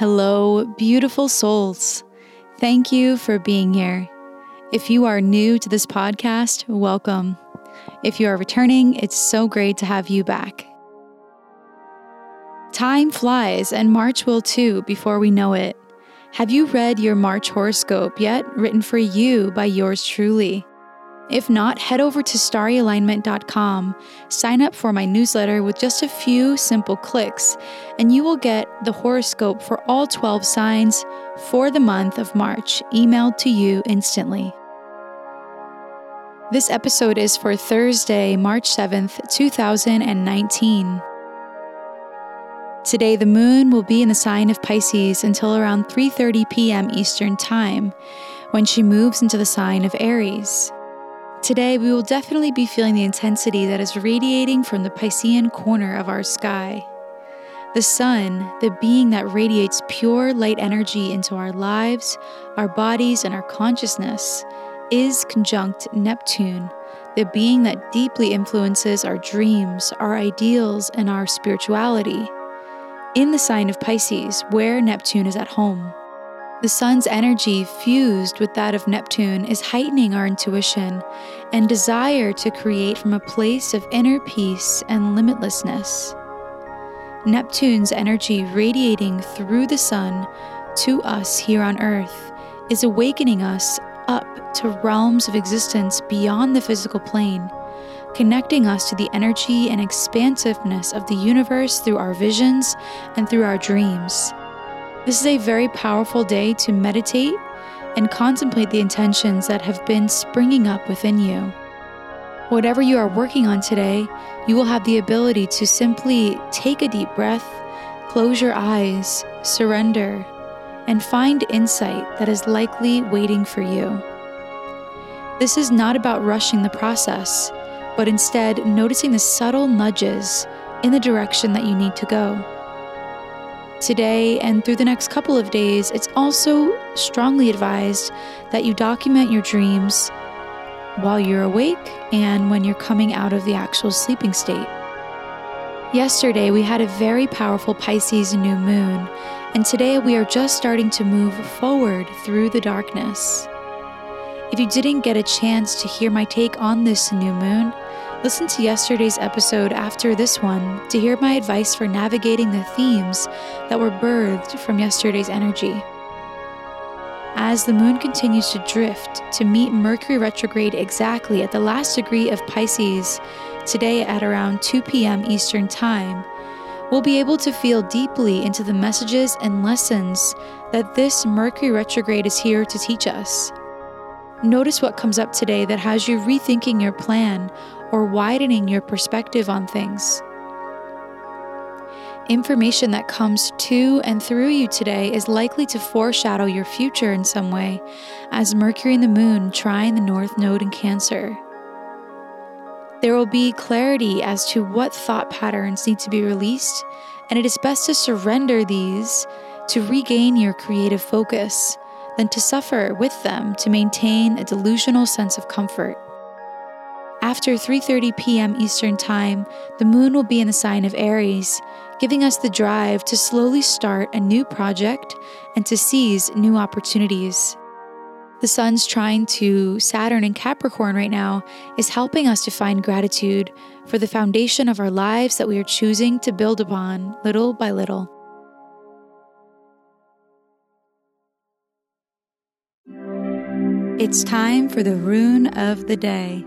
Hello, beautiful souls. Thank you for being here. If you are new to this podcast, welcome. If you are returning, it's so great to have you back. Time flies, and March will too before we know it. Have you read your March horoscope yet, written for you by yours truly? If not, head over to starryalignment.com, sign up for my newsletter with just a few simple clicks, and you will get the horoscope for all 12 signs for the month of March emailed to you instantly. This episode is for Thursday, March 7th, 2019. Today the moon will be in the sign of Pisces until around 3:30 p.m. Eastern Time, when she moves into the sign of Aries. Today, we will definitely be feeling the intensity that is radiating from the Piscean corner of our sky. The sun, the being that radiates pure light energy into our lives, our bodies, and our consciousness, is conjunct Neptune, the being that deeply influences our dreams, our ideals, and our spirituality, in the sign of Pisces, where Neptune is at home. The sun's energy, fused with that of Neptune, is heightening our intuition and desire to create from a place of inner peace and limitlessness. Neptune's energy radiating through the sun to us here on Earth is awakening us up to realms of existence beyond the physical plane, connecting us to the energy and expansiveness of the universe through our visions and through our dreams. This is a very powerful day to meditate and contemplate the intentions that have been springing up within you. Whatever you are working on today, you will have the ability to simply take a deep breath, close your eyes, surrender, and find insight that is likely waiting for you. This is not about rushing the process, but instead noticing the subtle nudges in the direction that you need to go. Today and through the next couple of days, it's also strongly advised that you document your dreams while you're awake and when you're coming out of the actual sleeping state. Yesterday, we had a very powerful Pisces new moon, and today we are just starting to move forward through the darkness. If you didn't get a chance to hear my take on this new moon, Listen to yesterday's episode after this one to hear my advice for navigating the themes that were birthed from yesterday's energy. As the moon continues to drift to meet Mercury retrograde exactly at the last degree of Pisces, today at around 2 p.m. Eastern Time, we'll be able to feel deeply into the messages and lessons that this Mercury retrograde is here to teach us. Notice what comes up today that has you rethinking your plan or widening your perspective on things. Information that comes to and through you today is likely to foreshadow your future in some way, as Mercury and the Moon trine the North Node in Cancer. There will be clarity as to what thought patterns need to be released, and it is best to surrender these to regain your creative focus than to suffer with them to maintain a delusional sense of comfort. After 3:30 p.m. Eastern Time, the moon will be in the sign of Aries, giving us the drive to slowly start a new project and to seize new opportunities. The sun's trine to Saturn in Capricorn right now is helping us to find gratitude for the foundation of our lives that we are choosing to build upon little by little. It's time for the rune of the day.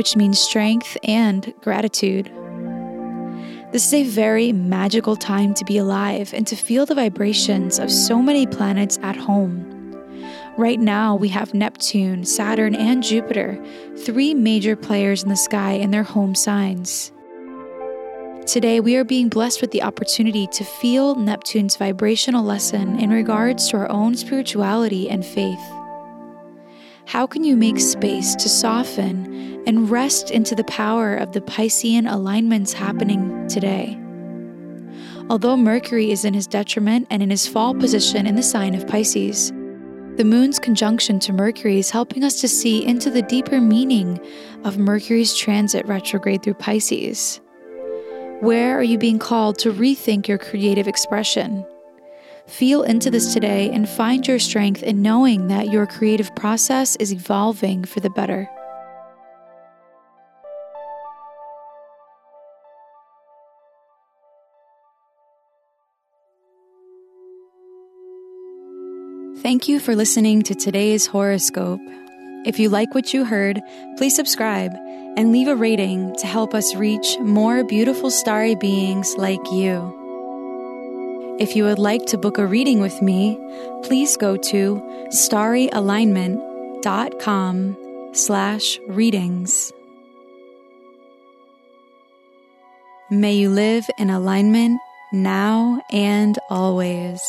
which means strength and gratitude. This is a very magical time to be alive and to feel the vibrations of so many planets at home. Right now, we have Neptune, Saturn, and Jupiter, three major players in the sky in their home signs. Today, we are being blessed with the opportunity to feel Neptune's vibrational lesson in regards to our own spirituality and faith. How can you make space to soften and rest into the power of the Piscean alignments happening today? Although Mercury is in his detriment and in his fall position in the sign of Pisces, the moon's conjunction to Mercury is helping us to see into the deeper meaning of Mercury's transit retrograde through Pisces. Where are you being called to rethink your creative expression? Feel into this today and find your strength in knowing that your creative process is evolving for the better. Thank you for listening to today's horoscope. If you like what you heard, please subscribe and leave a rating to help us reach more beautiful starry beings like you. If you would like to book a reading with me, please go to starryalignment.com slash readings. May you live in alignment now and always.